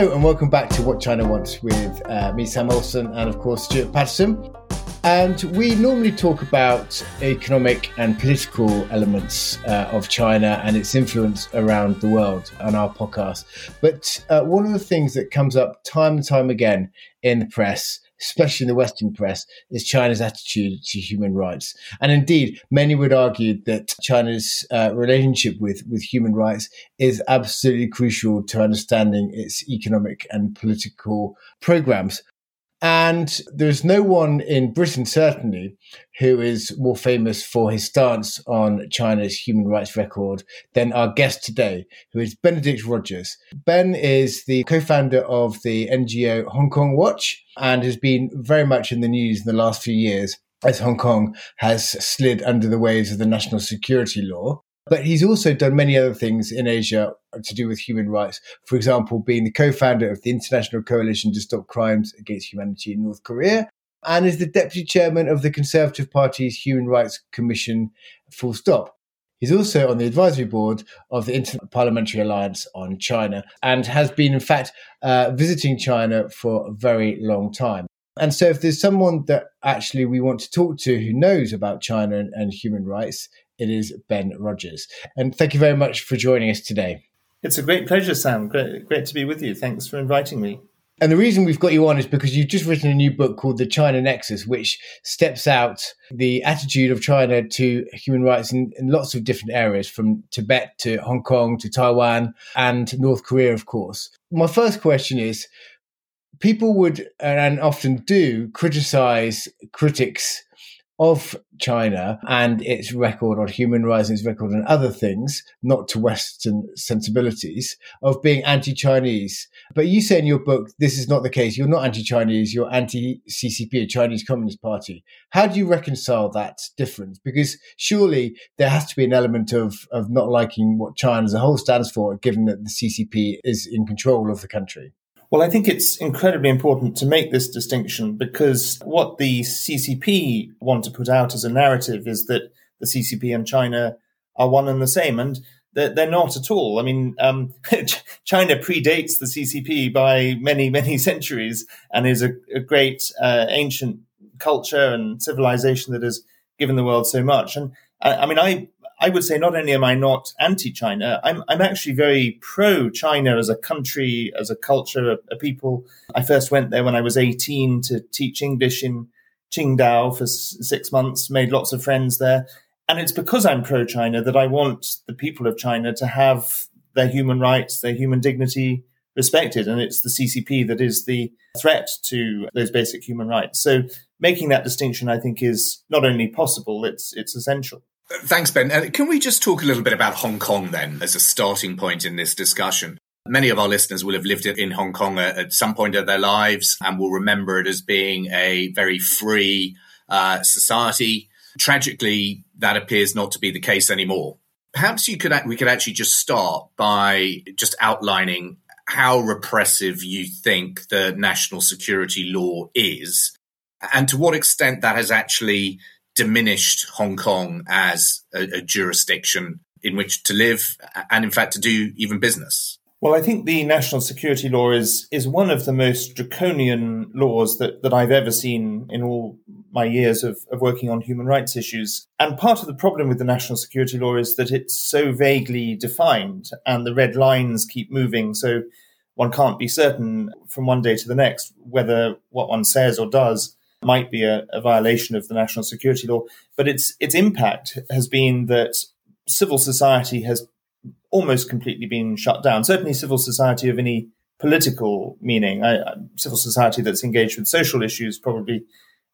Hello and welcome back to What China Wants with uh, me, Sam Olsen, and of course Stewart Patterson. And we normally talk about economic and political elements uh, of China and its influence around the world on our podcast. But uh, one of the things that comes up time and time again in the press especially in the Western press, is China's attitude to human rights. And indeed, many would argue that China's uh, relationship with, with human rights is absolutely crucial to understanding its economic and political programs. And there's no one in Britain, certainly, who is more famous for his stance on China's human rights record than our guest today, who is Benedict Rogers. Ben is the co founder of the NGO Hong Kong Watch and has been very much in the news in the last few years as Hong Kong has slid under the waves of the national security law. But he's also done many other things in Asia to do with human rights. For example, being the co founder of the International Coalition to Stop Crimes Against Humanity in North Korea and is the deputy chairman of the Conservative Party's Human Rights Commission, full stop. He's also on the advisory board of the Inter-Parliamentary Alliance on China and has been, in fact, uh, visiting China for a very long time. And so, if there's someone that actually we want to talk to who knows about China and, and human rights, it is Ben Rogers. And thank you very much for joining us today. It's a great pleasure, Sam. Great, great to be with you. Thanks for inviting me. And the reason we've got you on is because you've just written a new book called The China Nexus, which steps out the attitude of China to human rights in, in, lots of different areas, from Tibet to Hong Kong to Taiwan and North Korea, of course. My first question is people would, and often do, criticize critics of China and its record on human rights and its record on other things, not to Western sensibilities, of being anti Chinese. But you say in your book, this is not the case. You're not anti Chinese, you're anti CCP, a Chinese Communist Party. How do you reconcile that difference? Because surely there has to be an element of, of not liking what China as a whole stands for, given that the CCP is in control of the country. Well, I think it's incredibly important to make this distinction because what the CCP want to put out as a narrative is that the CCP and China are one and the same. And they're, they're not at all. I mean, um, China predates the CCP by many, many centuries and is a, a great uh, ancient culture and civilization that has given the world so much. And I, I mean, I I would say not only am I not anti-China, I'm, I'm actually very pro-China as a country, as a culture, a, a, people. I first went there when I was 18 to teach English in Qingdao for s- six months, made lots of friends there. And it's because I'm pro-China that I want the people of China to have their human rights, their human dignity respected. And it's the CCP that is the threat to those basic human rights. So making that distinction, I think, is not only possible, it's, it's essential. Thanks, Ben. Uh, can we just talk a little bit about Hong Kong then as a starting point in this discussion? Many of our listeners will have lived in Hong Kong at some point of their lives and will remember it as being a very free uh, society. Tragically, that appears not to be the case anymore. Perhaps you could we could actually just start by just outlining how repressive you think the national security law is, and to what extent that has actually diminished Hong Kong as a, a jurisdiction in which to live and, in fact, to do even business. Well, I think the national security law is is one of the most draconian laws that, that I've ever seen in all my years of, of working on human rights issues. And part of the problem with the national security law is that it's so vaguely defined and the red lines keep moving. So one can't be certain from one day to the next whether what one says or does might be a, a violation of the national security law. But its its impact has been that civil society has almost completely been shut down. Certainly, civil society of any political meaning, I, civil society that's engaged with social issues probably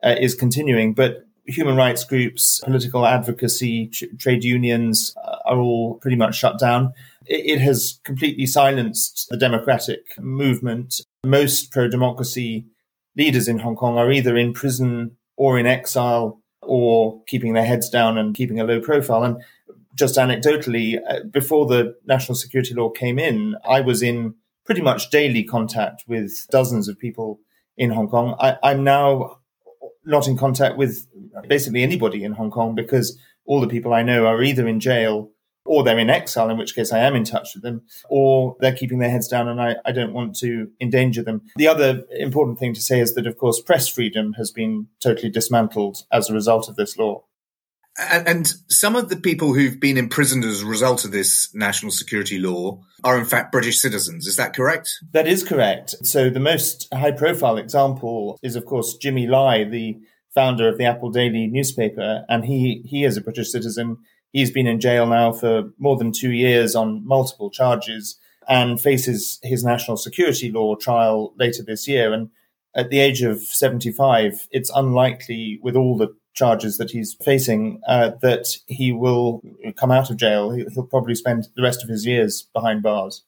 uh, is continuing, but human rights groups, political advocacy, trade unions uh, are all pretty much shut down. It, it has completely silenced the democratic movement. Most pro democracy leaders in Hong Kong are either in prison or in exile or keeping their heads down and keeping a low profile. And just anecdotally, uh, before the national security law came in, I was in pretty much daily contact with dozens of people in Hong Kong. I, I'm now not in contact with basically anybody in Hong Kong because all the people I know are either in jail or they're in exile, in which case I am in touch with them, or they're keeping their heads down and I, I don't want to endanger them. The other important thing to say is that, of course, press freedom has been totally dismantled as a result of this law. And, and, some of the people who've been imprisoned as a result of this national security law are in fact British citizens. Is that correct? That is correct. So the most high profile example is, of course, Jimmy Lai, the founder of the Apple Daily newspaper. And he, he is a British citizen. He's been in jail now for more than two years on multiple charges and faces his national security law trial later this year. And at the age of 75, it's unlikely with all the charges that he's facing uh, that he will come out of jail. He'll probably spend the rest of his years behind bars.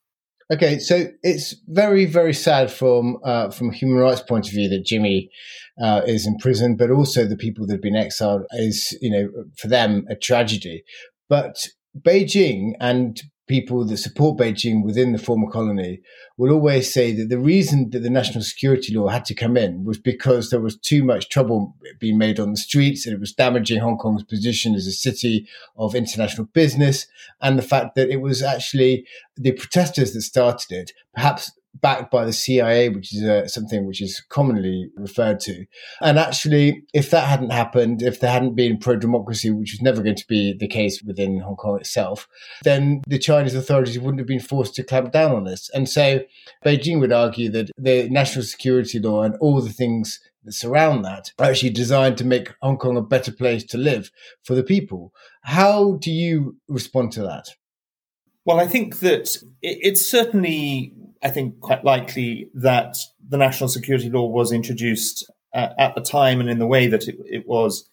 Okay, so it's very, very sad from uh, from a human rights point of view that Jimmy uh, is in prison, but also the people that have been exiled is, you know, for them a tragedy. But Beijing and people that support Beijing within the former colony will always say that the reason that the national security law had to come in was because there was too much trouble being made on the streets and it was damaging Hong Kong's position as a city of international business. And the fact that it was actually the protesters that started it, perhaps backed by the CIA, which is uh, something which is commonly referred to. And actually, if that hadn't happened, if there hadn't been pro democracy, which was never going to be the case within Hong Kong itself, then the Chinese authorities wouldn't have been forced to clamp down on this. And so Beijing would argue that the national security law and all the things that surround that are actually designed to make Hong Kong a better place to live for the people. How do you respond to that? Well, I think that it's certainly I think, quite likely that the national security law was introduced uh, at the time and in the way that it, it, was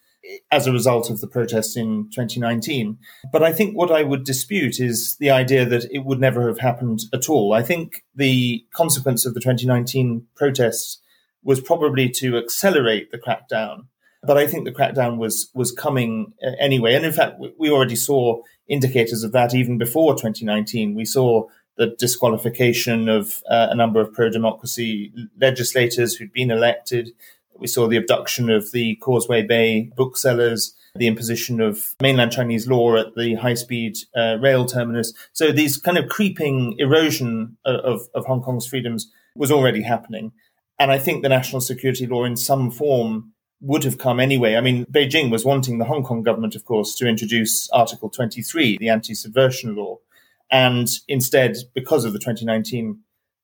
as a result of the protests in 2019. But I think what I would dispute is the idea that it would never have happened at all. I think the consequence of the 2019 protests was probably to accelerate the crackdown. But I think the crackdown was was coming uh, anyway, and in fact, we already saw indicators of that even before 2019. We saw the disqualification of uh, a number of pro democracy legislators who'd been elected. We saw the abduction of the Causeway Bay booksellers, the imposition of mainland Chinese law at the high speed uh, rail terminus. So these kind of creeping erosion of, of Hong Kong's freedoms was already happening. And I think the national security law in some form would have come anyway. I mean, Beijing was wanting the Hong Kong government, of course, to introduce Article 23, the anti subversion law, and instead, because of the 2019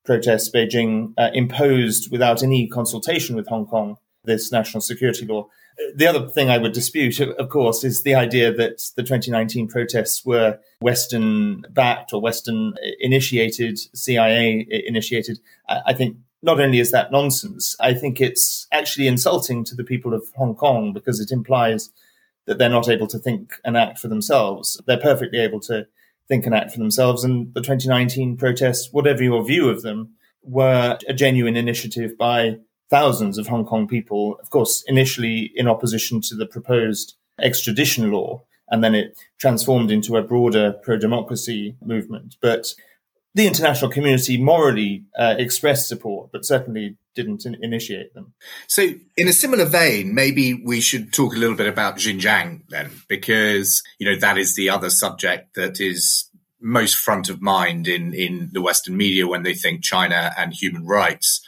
protests, Beijing uh, imposed without any consultation with Hong Kong this national security law. The other thing I would dispute, of course, is the idea that the 2019 protests were Western backed or Western initiated, CIA initiated. I think not only is that nonsense, I think it's actually insulting to the people of Hong Kong because it implies that they're not able to think and act for themselves. They're perfectly able to think and act for themselves. And the 2019 protests, whatever your view of them, were a genuine initiative by thousands of Hong Kong people, of course, initially in opposition to the proposed extradition law. And then it transformed into a broader pro democracy movement. But the international community morally uh, expressed support, but certainly didn't in- initiate them. So, in a similar vein, maybe we should talk a little bit about Xinjiang then, because you know that is the other subject that is most front of mind in in the Western media when they think China and human rights.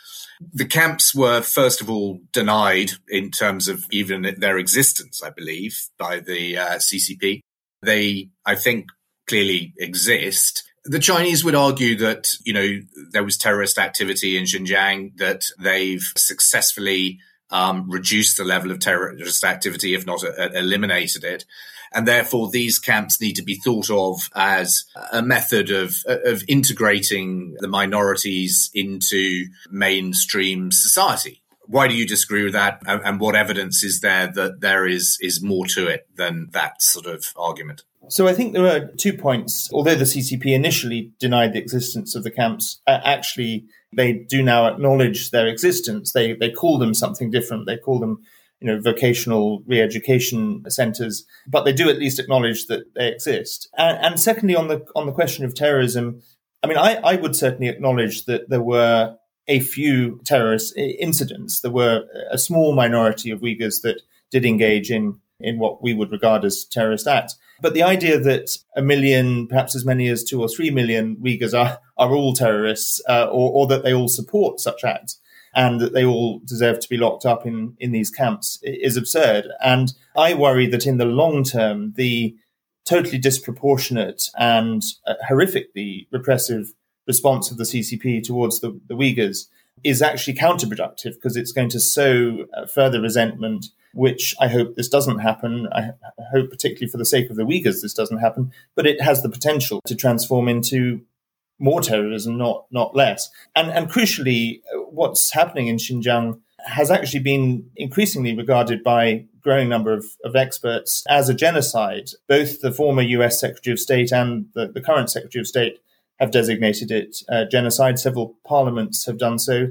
The camps were first of all denied in terms of even their existence, I believe, by the uh, CCP. They, I think, clearly exist the Chinese would argue that, you know, there was terrorist activity in Xinjiang, that they've successfully um, reduced the level of terrorist activity, if not uh, eliminated it. And therefore, these camps need to be thought of as a method of, of integrating the minorities into mainstream society. Why do you disagree with that? And, and what evidence is there that there is, is more to it than that sort of argument? So I think there are two points. Although the CCP initially denied the existence of the camps, uh, actually they do now acknowledge their existence. They they call them something different. They call them you know vocational re-education centers, but they do at least acknowledge that they exist. And, and secondly, on the on the question of terrorism, I mean, I, I would certainly acknowledge that there were a few terrorist incidents. There were a small minority of Uyghurs that did engage in in what we would regard as terrorist acts. But the idea that a million, perhaps as many as two or three million Uyghurs are, are all terrorists, uh, or, or that they all support such acts, and that they all deserve to be locked up in, in these camps is absurd. And I worry that in the long term, the totally disproportionate and uh, horrifically repressive response of the CCP towards the, the Uyghurs is actually counterproductive because it's going to sow uh, further resentment, which I hope this doesn't happen. I hope, particularly for the sake of the Uyghurs, this doesn't happen, but it has the potential to transform into more terrorism, not not less. And and crucially, what's happening in Xinjiang has actually been increasingly regarded by growing number of, of experts as a genocide. Both the former US Secretary of State and the, the current Secretary of State have designated it uh, genocide. Several parliaments have done so.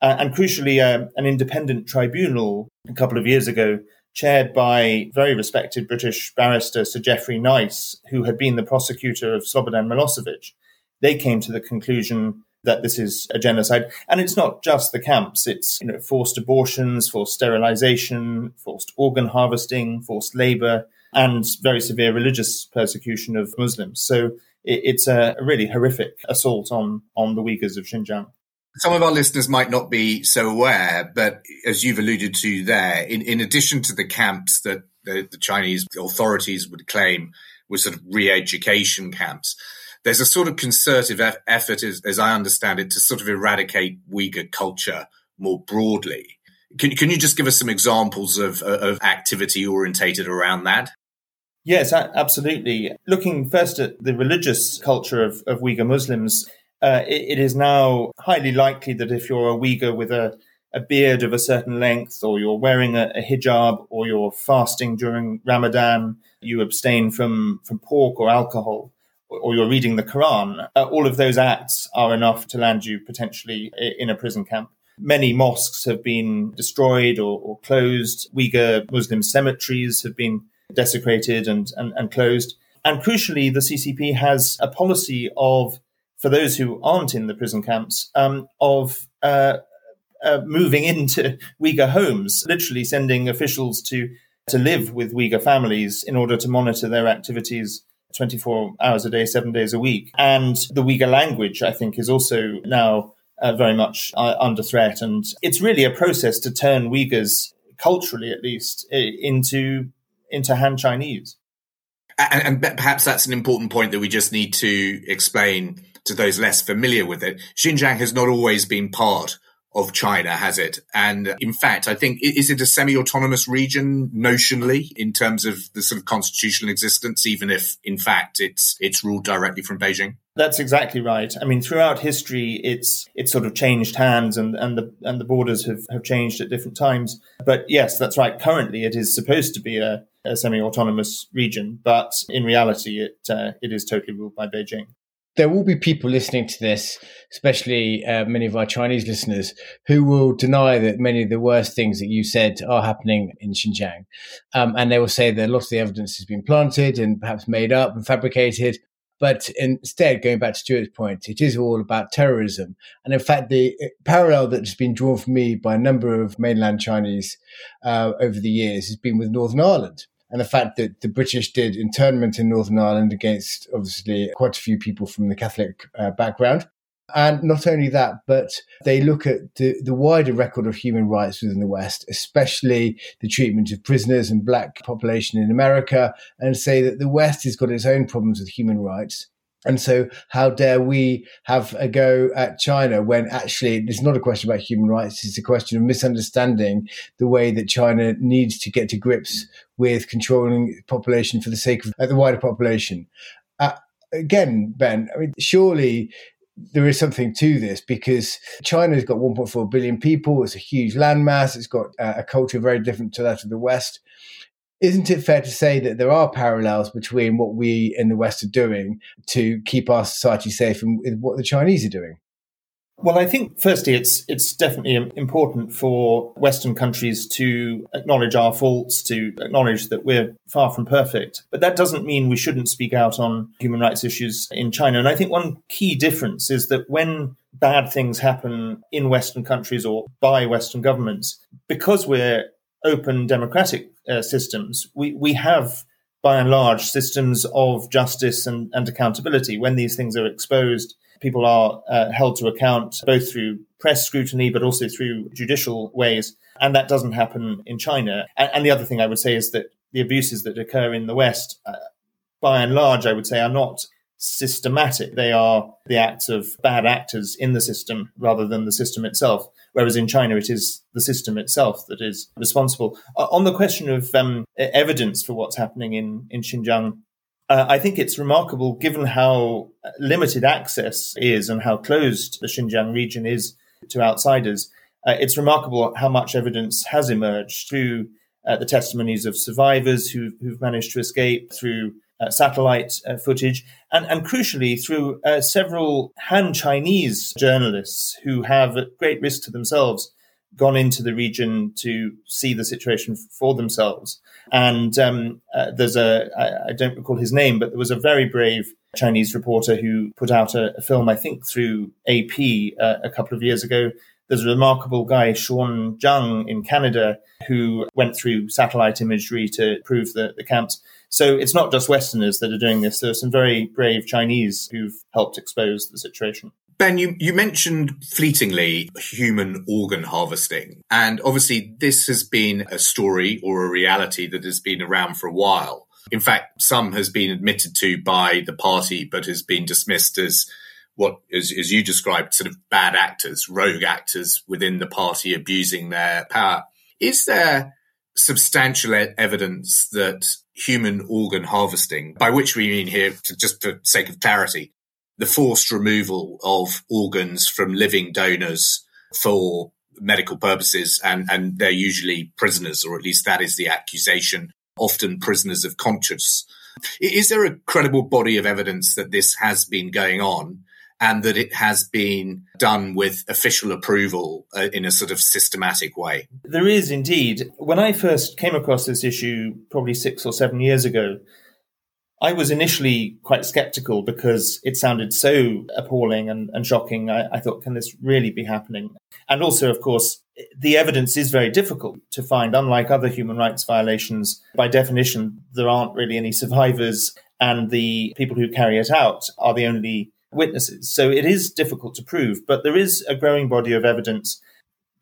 Uh, and crucially, uh, an independent tribunal a couple of years ago, chaired by very respected British barrister Sir Geoffrey Nice, who had been the prosecutor of Slobodan Milosevic, they came to the conclusion that this is a genocide. And it's not just the camps, it's you know, forced abortions, forced sterilization, forced organ harvesting, forced labor, and very severe religious persecution of Muslims. So it's a really horrific assault on, on the Uyghurs of Xinjiang. Some of our listeners might not be so aware, but as you've alluded to there, in, in addition to the camps that the, the Chinese authorities would claim were sort of re-education camps, there's a sort of concerted effort, as, as, I understand it, to sort of eradicate Uyghur culture more broadly. Can, can you just give us some examples of, of activity orientated around that? Yes, absolutely. Looking first at the religious culture of, of Uyghur Muslims, uh, it, it is now highly likely that if you're a Uyghur with a, a beard of a certain length, or you're wearing a, a hijab, or you're fasting during Ramadan, you abstain from, from pork or alcohol, or you're reading the Quran, uh, all of those acts are enough to land you potentially in a prison camp. Many mosques have been destroyed or, or closed. Uyghur Muslim cemeteries have been desecrated and, and, and closed. And crucially, the CCP has a policy of, for those who aren't in the prison camps, um, of uh, uh, moving into Uyghur homes, literally sending officials to to live with Uyghur families in order to monitor their activities 24 hours a day, seven days a week. And the Uyghur language, I think, is also now uh, very much uh, under threat. And it's really a process to turn Uyghurs, culturally at least, into, into Han Chinese. And, and perhaps that's an important point that we just need to explain to those less familiar with it. Xinjiang has not always been part of China, has it? And uh, in fact, I think, is it a semi autonomous region notionally in terms of the sort of constitutional existence, even if in fact it's, it's ruled directly from Beijing? That's exactly right. I mean, throughout history, it's it's sort of changed hands, and, and the and the borders have, have changed at different times. But yes, that's right. Currently, it is supposed to be a, a semi-autonomous region, but in reality, it uh, it is totally ruled by Beijing there will be people listening to this, especially uh, many of our Chinese listeners, who will deny that many of the worst things that you said are happening in Xinjiang. Um, and they will say that a lot of the evidence has been planted and perhaps made up and fabricated. But instead, going back to Stewart's point, it is all about terrorism. And in fact, the uh, parallel that has been drawn for me by a number of mainland Chinese uh, over the years has been with Northern Ireland and the fact that the British did internment in Northern Ireland against obviously quite a few people from the Catholic uh, background. And not only that, but they look at the, the wider record of human rights within the West, especially the treatment of prisoners and black population in America, and say that the West has got its own problems with human rights. And so, how dare we have a go at China when actually it's not a question about human rights? It's a question of misunderstanding the way that China needs to get to grips with controlling population for the sake of uh, the wider population. Uh, again, Ben, I mean, surely there is something to this because China's got 1.4 billion people. It's a huge landmass. It's got uh, a culture very different to that of the West isn't it fair to say that there are parallels between what we in the West are doing to keep our society safe and what the Chinese are doing? Well, I think firstly, it's it's definitely important for Western countries to acknowledge our faults, to acknowledge that we're far from perfect. But that doesn't mean we shouldn't speak out on human rights issues in China. And I think one key difference is that when bad things happen in Western countries or by Western governments, because we're open democratic uh, systems, we, we have by and large systems of justice and, and accountability. When these things are exposed, people are uh, held to account both through press scrutiny, but also through judicial ways. And that doesn't happen in China. And, and the other thing I would say is that the abuses that occur in the West, uh, by and large, I would say, are not systematic. They are the acts of bad actors in the system rather than the system itself. Whereas in China, it is the system itself that is responsible. On the question of um, evidence for what's happening in, in Xinjiang, uh, I think it's remarkable given how limited access is and how closed the Xinjiang region is to outsiders. Uh, it's remarkable how much evidence has emerged through uh, the testimonies of survivors who, who've managed to escape, through uh, satellite uh, footage, and, and crucially through uh, several Han Chinese journalists who have, at great risk to themselves, gone into the region to see the situation for themselves. And um, uh, there's a, I, I don't recall his name, but there was a very brave Chinese reporter who put out a, a film, I think, through AP uh, a couple of years ago. There's a remarkable guy, Shawn Zhang, in Canada, who went through satellite imagery to prove the, the camps. So it's not just Westerners that are doing this. There are some very brave Chinese who've helped expose the situation. Ben, you, you mentioned fleetingly human organ harvesting. And obviously, this has been a story or a reality that has been around for a while. In fact, some has been admitted to by the party, but has been dismissed as what, as, as you described, sort of bad actors, rogue actors within the party abusing their power. Is there substantial evidence that human organ harvesting, by which we mean here, to, just for sake of clarity, the forced removal of organs from living donors for medical purposes, and, and they're usually prisoners, or at least that is the accusation, often prisoners of conscience. Is there a credible body of evidence that this has been going on? And that it has been done with official approval uh, in a sort of systematic way. There is indeed. When I first came across this issue, probably six or seven years ago, I was initially quite skeptical because it sounded so appalling and, and shocking. I, I, thought, can this really be happening? And also, of course, the evidence is very difficult to find. Unlike other human rights violations, by definition, there aren't really any survivors, and the people who carry it out are the only witnesses. So it is difficult to prove, but there is a growing body of evidence,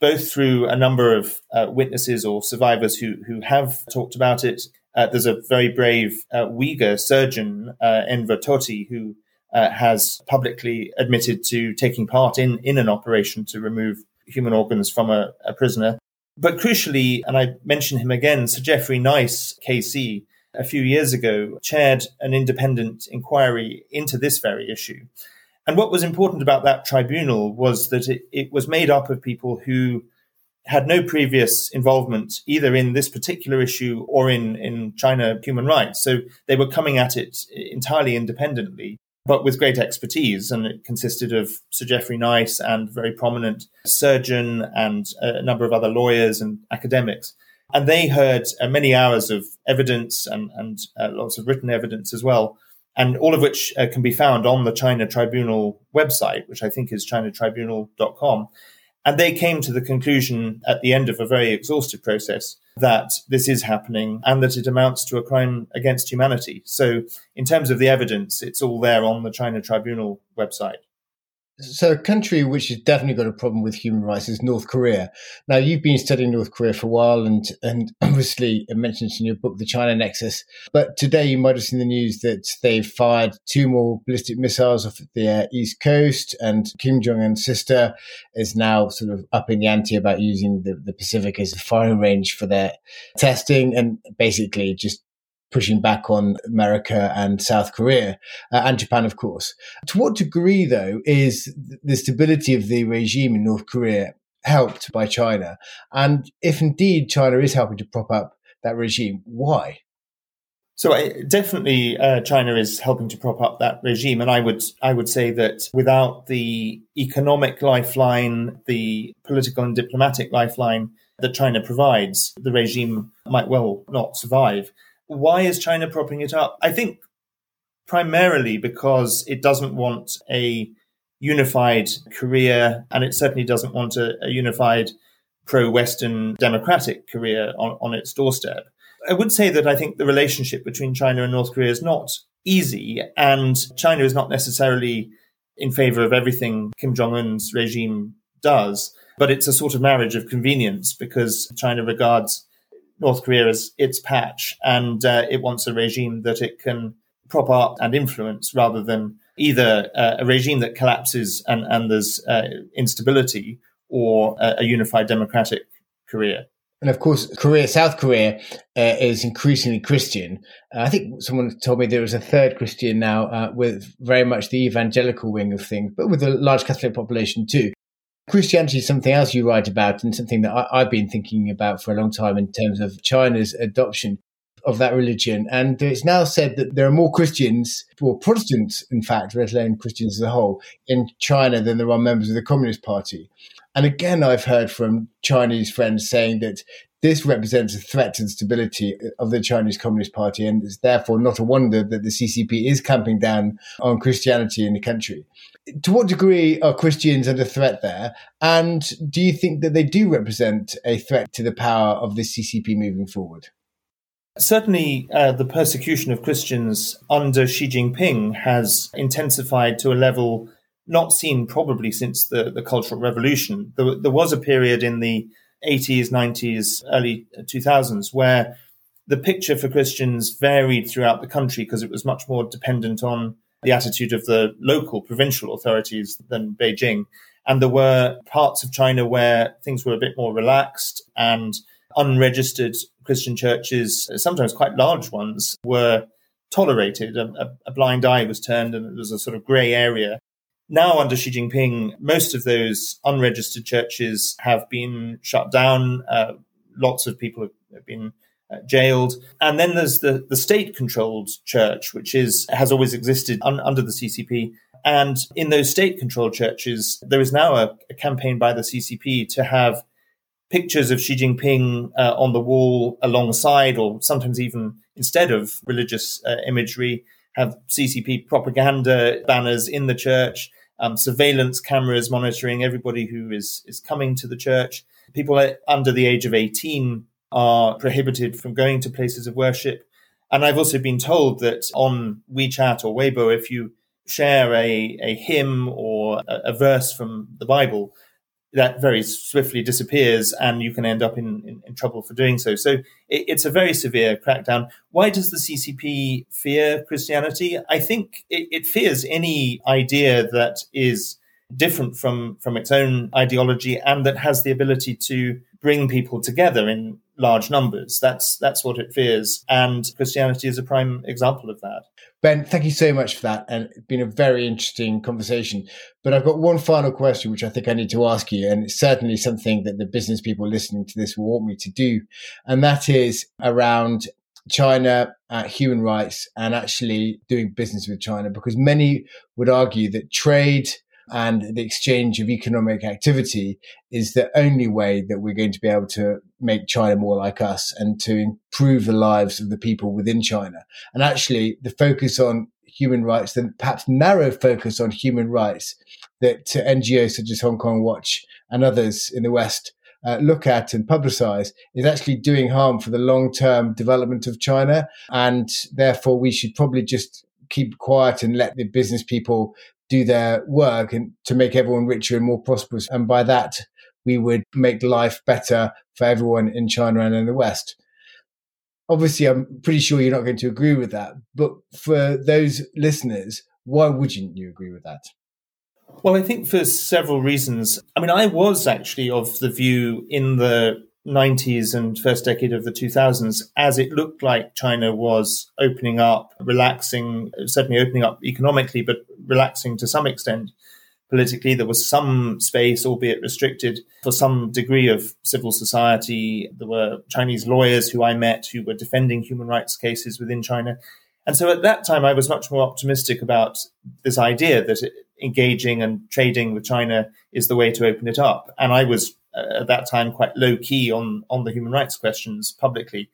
both through a number of uh, witnesses or survivors who, who have talked about it. Uh, there's a very brave uh, Uyghur surgeon, uh, Enver Tohti, who uh, has publicly admitted to taking part in, in an operation to remove human organs from a, a prisoner. But crucially, and I mention him again, Sir Geoffrey Nice, KC, a few years ago chaired an independent inquiry into this very issue. And what was important about that tribunal was that it, it was made up of people who had no previous involvement either in this particular issue or in, in China human rights. So they were coming at it entirely independently, but with great expertise. And it consisted of Sir Geoffrey Nice and very prominent surgeon and a number of other lawyers and academics. And they heard uh, many hours of evidence and, and uh, lots of written evidence as well, and all of which uh, can be found on the China Tribunal website, which I think is chinatribunal.com. And they came to the conclusion at the end of a very exhaustive process that this is happening and that it amounts to a crime against humanity. So, in terms of the evidence, it's all there on the China Tribunal website. So, a country which has definitely got a problem with human rights is North Korea. Now, you've been studying North Korea for a while, and and obviously it mentions in your book the China Nexus. But today, you might have seen the news that they've fired two more ballistic missiles off their east coast, and Kim Jong Un's sister is now sort of upping the ante about using the, the Pacific as a firing range for their testing, and basically just pushing back on America and South Korea uh, and Japan, of course. To what degree, though, is the stability of the regime in North Korea helped by China? And if indeed China is helping to prop up that regime, why? So I, definitely, uh, China is helping to prop up that regime, and I would I would say that without the economic lifeline, the political and diplomatic lifeline that China provides, the regime might well not survive. Why is China propping it up? I think primarily because it doesn't want a unified Korea, and it certainly doesn't want a, a unified pro Western democratic Korea on, on its doorstep. I would say that I think the relationship between China and North Korea is not easy, and China is not necessarily in favor of everything Kim Jong un's regime does, but it's a sort of marriage of convenience because China regards North Korea as its patch and uh, it wants a regime that it can prop up and influence rather than either uh, a regime that collapses and, and there's uh, instability or a, a, unified democratic Korea. And of course, Korea, South Korea uh, is increasingly Christian. Uh, I think someone told me there was a third Christian now uh, with very much the evangelical wing of things, but with a large Catholic population too. Christianity is something else you write about and something that I, have been thinking about for a long time in terms of China's adoption of that religion. And it's now said that there are more Christians, or Protestants, in fact, let alone Christians as a whole, in China than there are members of the Communist Party. And again, I've heard from Chinese friends saying that this represents a threat to the stability of the Chinese Communist Party, and it's therefore not a wonder that the CCP is clamping down on Christianity in the country. To what degree are Christians under threat there? And do you think that they do represent a threat to the power of the CCP moving forward? Certainly, uh, the persecution of Christians under Xi Jinping has intensified to a level not seen probably since the, the Cultural Revolution. There, there was a period in the 80s, 90s, early 2000s where the picture for Christians varied throughout the country because it was much more dependent on the attitude of the local provincial authorities than Beijing. And there were parts of China where things were a bit more relaxed and unregistered Christian churches, sometimes quite large ones, were tolerated. A, a, blind eye was turned and it was a sort of grey area. Now, under Xi Jinping, most of those unregistered churches have been shut down. Uh, lots of people have been uh, jailed. And then there's the, the state controlled church, which is has always existed un, under the CCP. And in those state controlled churches, there is now a, a campaign by the CCP to have pictures of Xi Jinping uh, on the wall alongside, or sometimes even instead of religious uh, imagery, have CCP propaganda banners in the church, um, surveillance cameras monitoring everybody who is is coming to the church. People under the age of eighteen are prohibited from going to places of worship. And I've also been told that on WeChat or Weibo, if you share a, a hymn or a, a verse from the Bible, that very swiftly disappears and you can end up in, in, in trouble for doing so. So it, it's a very severe crackdown. Why does the CCP fear Christianity? I think it, it fears any idea that is different from, from its own ideology and that has the ability to bring people together in large numbers. That's that's what it fears, and Christianity is a prime example of that. Ben, thank you so much for that, and it's been a very interesting conversation. But I've got one final question, which I think I need to ask you, and it's certainly something that the business people listening to this will want me to do, and that is around China, uh, human rights, and actually doing business with China, because many would argue that trade and the exchange of economic activity is the only way that we're going to be able to make China more like us and to improve the lives of the people within China. And actually, the focus on human rights, the perhaps narrow focus on human rights that NGOs such as Hong Kong Watch and others in the West uh, look at and publicize is actually doing harm for the long term development of China. And therefore, we should probably just keep quiet and let the business people do their work and to make everyone richer and more prosperous. And by that, we would make life better for everyone in China and in the West. Obviously, I'm pretty sure you're not going to agree with that. But for those listeners, why wouldn't you agree with that? Well, I think for several reasons. I mean, I was actually of the view in the 90s and first decade of the 2000s, as it looked like China was opening up, relaxing, certainly opening up economically, but relaxing to some extent politically. There was some space, albeit restricted, for some degree of civil society. There were Chinese lawyers who I met who were defending human rights cases within China. And so at that time, I was much more optimistic about this idea that engaging and trading with China is the way to open it up. And I was uh, at that time quite low key on on the human rights questions publicly.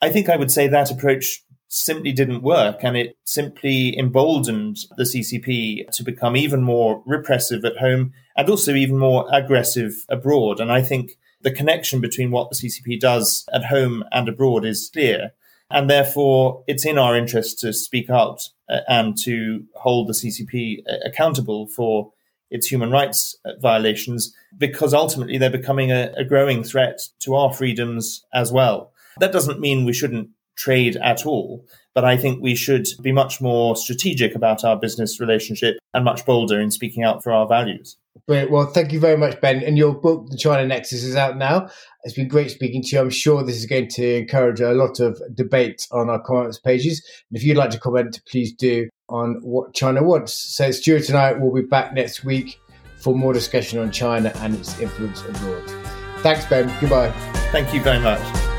I think I would say that approach simply didn't work and it simply emboldened the CCP to become even more repressive at home and also even more aggressive abroad. And I think the connection between what the CCP does at home and abroad is clear. And therefore, it's in our interest to speak out uh, and to hold the CCP uh, accountable for its human rights uh, violations, because ultimately they're becoming a, a growing threat to our freedoms as well. That doesn't mean we shouldn't trade at all. But I think we should be much more strategic about our business relationship and much bolder in speaking out for our values. Great. Well, thank you very much, Ben. And your book, The China Nexus, is out now. It's been great speaking to you. I'm sure this is going to encourage a lot of debate on our comments pages. And if you'd like to comment, please do on what China wants. So, Stewart and I will be back next week for more discussion on China and its influence abroad. Thanks, Ben. Goodbye. Thank you very much.